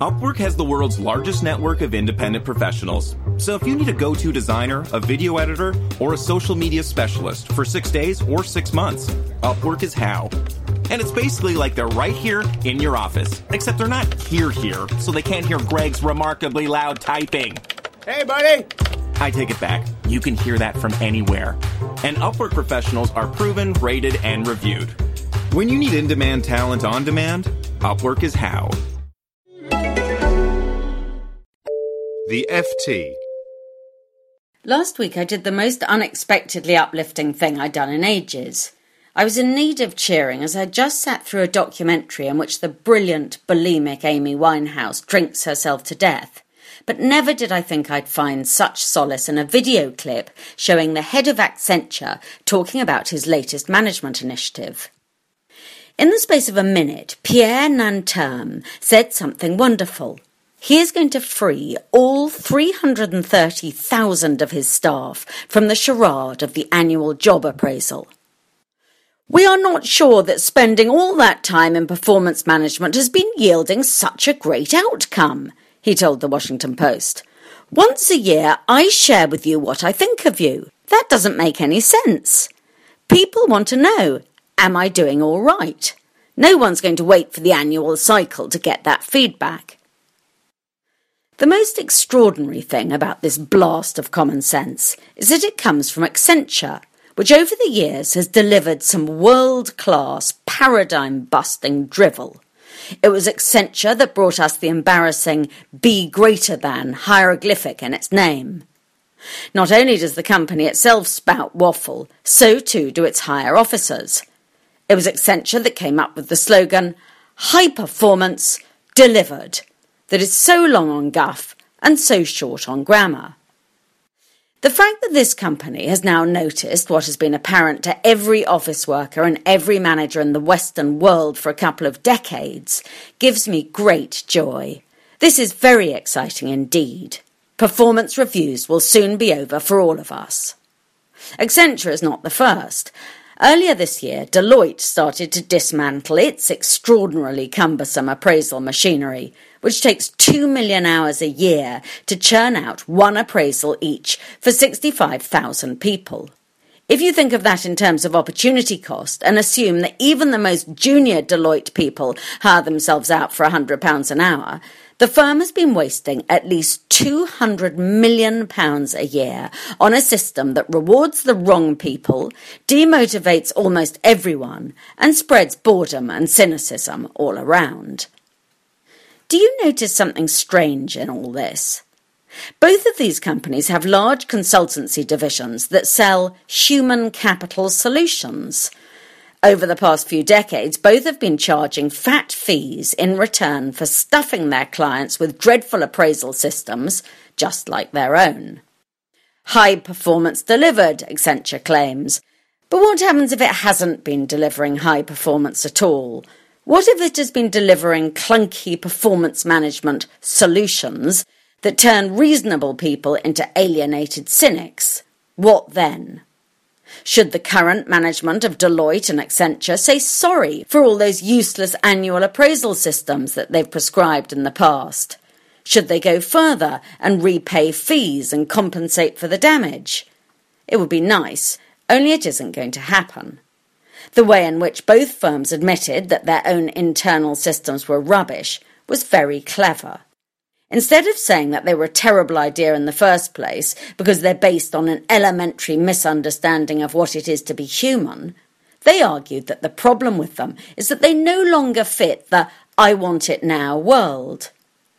Upwork has the world's largest network of independent professionals. So if you need a go to designer, a video editor, or a social media specialist for six days or six months, Upwork is how. And it's basically like they're right here in your office, except they're not here here, so they can't hear Greg's remarkably loud typing. Hey, buddy! I take it back. You can hear that from anywhere. And Upwork professionals are proven, rated, and reviewed. When you need in demand talent on demand, Upwork is how. The FT. Last week I did the most unexpectedly uplifting thing I'd done in ages. I was in need of cheering as I just sat through a documentary in which the brilliant, bulimic Amy Winehouse drinks herself to death. But never did I think I'd find such solace in a video clip showing the head of Accenture talking about his latest management initiative. In the space of a minute, Pierre Nanterme said something wonderful. He is going to free all 330,000 of his staff from the charade of the annual job appraisal. We are not sure that spending all that time in performance management has been yielding such a great outcome, he told the Washington Post. Once a year, I share with you what I think of you. That doesn't make any sense. People want to know, am I doing all right? No one's going to wait for the annual cycle to get that feedback. The most extraordinary thing about this blast of common sense is that it comes from Accenture, which over the years has delivered some world class, paradigm busting drivel. It was Accenture that brought us the embarrassing be greater than hieroglyphic in its name. Not only does the company itself spout waffle, so too do its higher officers. It was Accenture that came up with the slogan, High Performance Delivered that is so long on guff and so short on grammar. The fact that this company has now noticed what has been apparent to every office worker and every manager in the Western world for a couple of decades gives me great joy. This is very exciting indeed. Performance reviews will soon be over for all of us. Accenture is not the first. Earlier this year, Deloitte started to dismantle its extraordinarily cumbersome appraisal machinery, which takes 2 million hours a year to churn out one appraisal each for 65,000 people. If you think of that in terms of opportunity cost and assume that even the most junior Deloitte people hire themselves out for £100 an hour, the firm has been wasting at least £200 million a year on a system that rewards the wrong people, demotivates almost everyone, and spreads boredom and cynicism all around. Do you notice something strange in all this? Both of these companies have large consultancy divisions that sell human capital solutions – over the past few decades, both have been charging fat fees in return for stuffing their clients with dreadful appraisal systems, just like their own. High performance delivered, Accenture claims. But what happens if it hasn't been delivering high performance at all? What if it has been delivering clunky performance management solutions that turn reasonable people into alienated cynics? What then? Should the current management of Deloitte and Accenture say sorry for all those useless annual appraisal systems that they've prescribed in the past? Should they go further and repay fees and compensate for the damage? It would be nice, only it isn't going to happen. The way in which both firms admitted that their own internal systems were rubbish was very clever. Instead of saying that they were a terrible idea in the first place because they're based on an elementary misunderstanding of what it is to be human, they argued that the problem with them is that they no longer fit the I want it now world.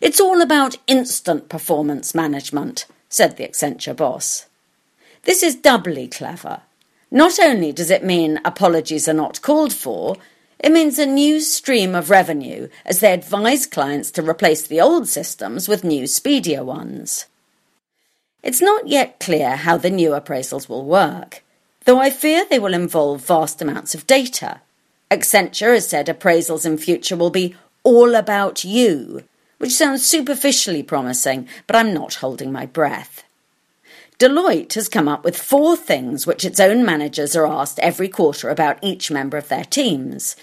It's all about instant performance management, said the Accenture boss. This is doubly clever. Not only does it mean apologies are not called for, it means a new stream of revenue as they advise clients to replace the old systems with new, speedier ones. It's not yet clear how the new appraisals will work, though I fear they will involve vast amounts of data. Accenture has said appraisals in future will be all about you, which sounds superficially promising, but I'm not holding my breath. Deloitte has come up with four things which its own managers are asked every quarter about each member of their teams.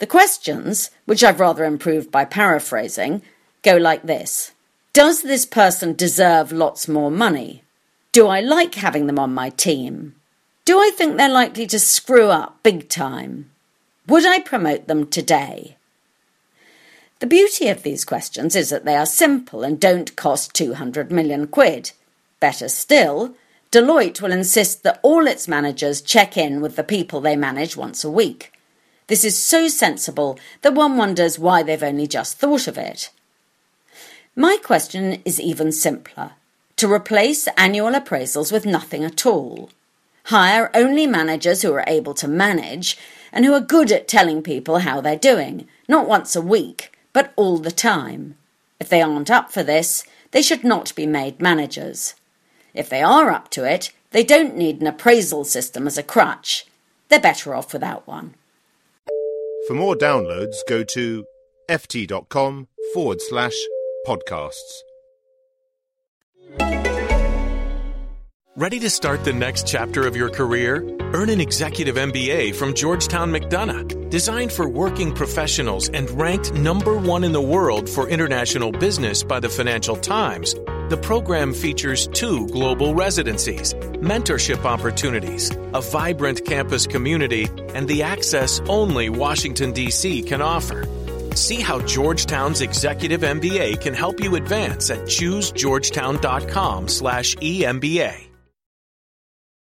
The questions, which I've rather improved by paraphrasing, go like this Does this person deserve lots more money? Do I like having them on my team? Do I think they're likely to screw up big time? Would I promote them today? The beauty of these questions is that they are simple and don't cost 200 million quid. Better still, Deloitte will insist that all its managers check in with the people they manage once a week. This is so sensible that one wonders why they've only just thought of it. My question is even simpler to replace annual appraisals with nothing at all. Hire only managers who are able to manage and who are good at telling people how they're doing, not once a week, but all the time. If they aren't up for this, they should not be made managers. If they are up to it, they don't need an appraisal system as a crutch. They're better off without one. For more downloads, go to ft.com forward slash podcasts. Ready to start the next chapter of your career? Earn an executive MBA from Georgetown McDonough, designed for working professionals and ranked number one in the world for international business by the Financial Times. The program features two global residencies, mentorship opportunities, a vibrant campus community, and the access only Washington, D.C. can offer. See how Georgetown's Executive MBA can help you advance at choosegeorgetown.com slash EMBA.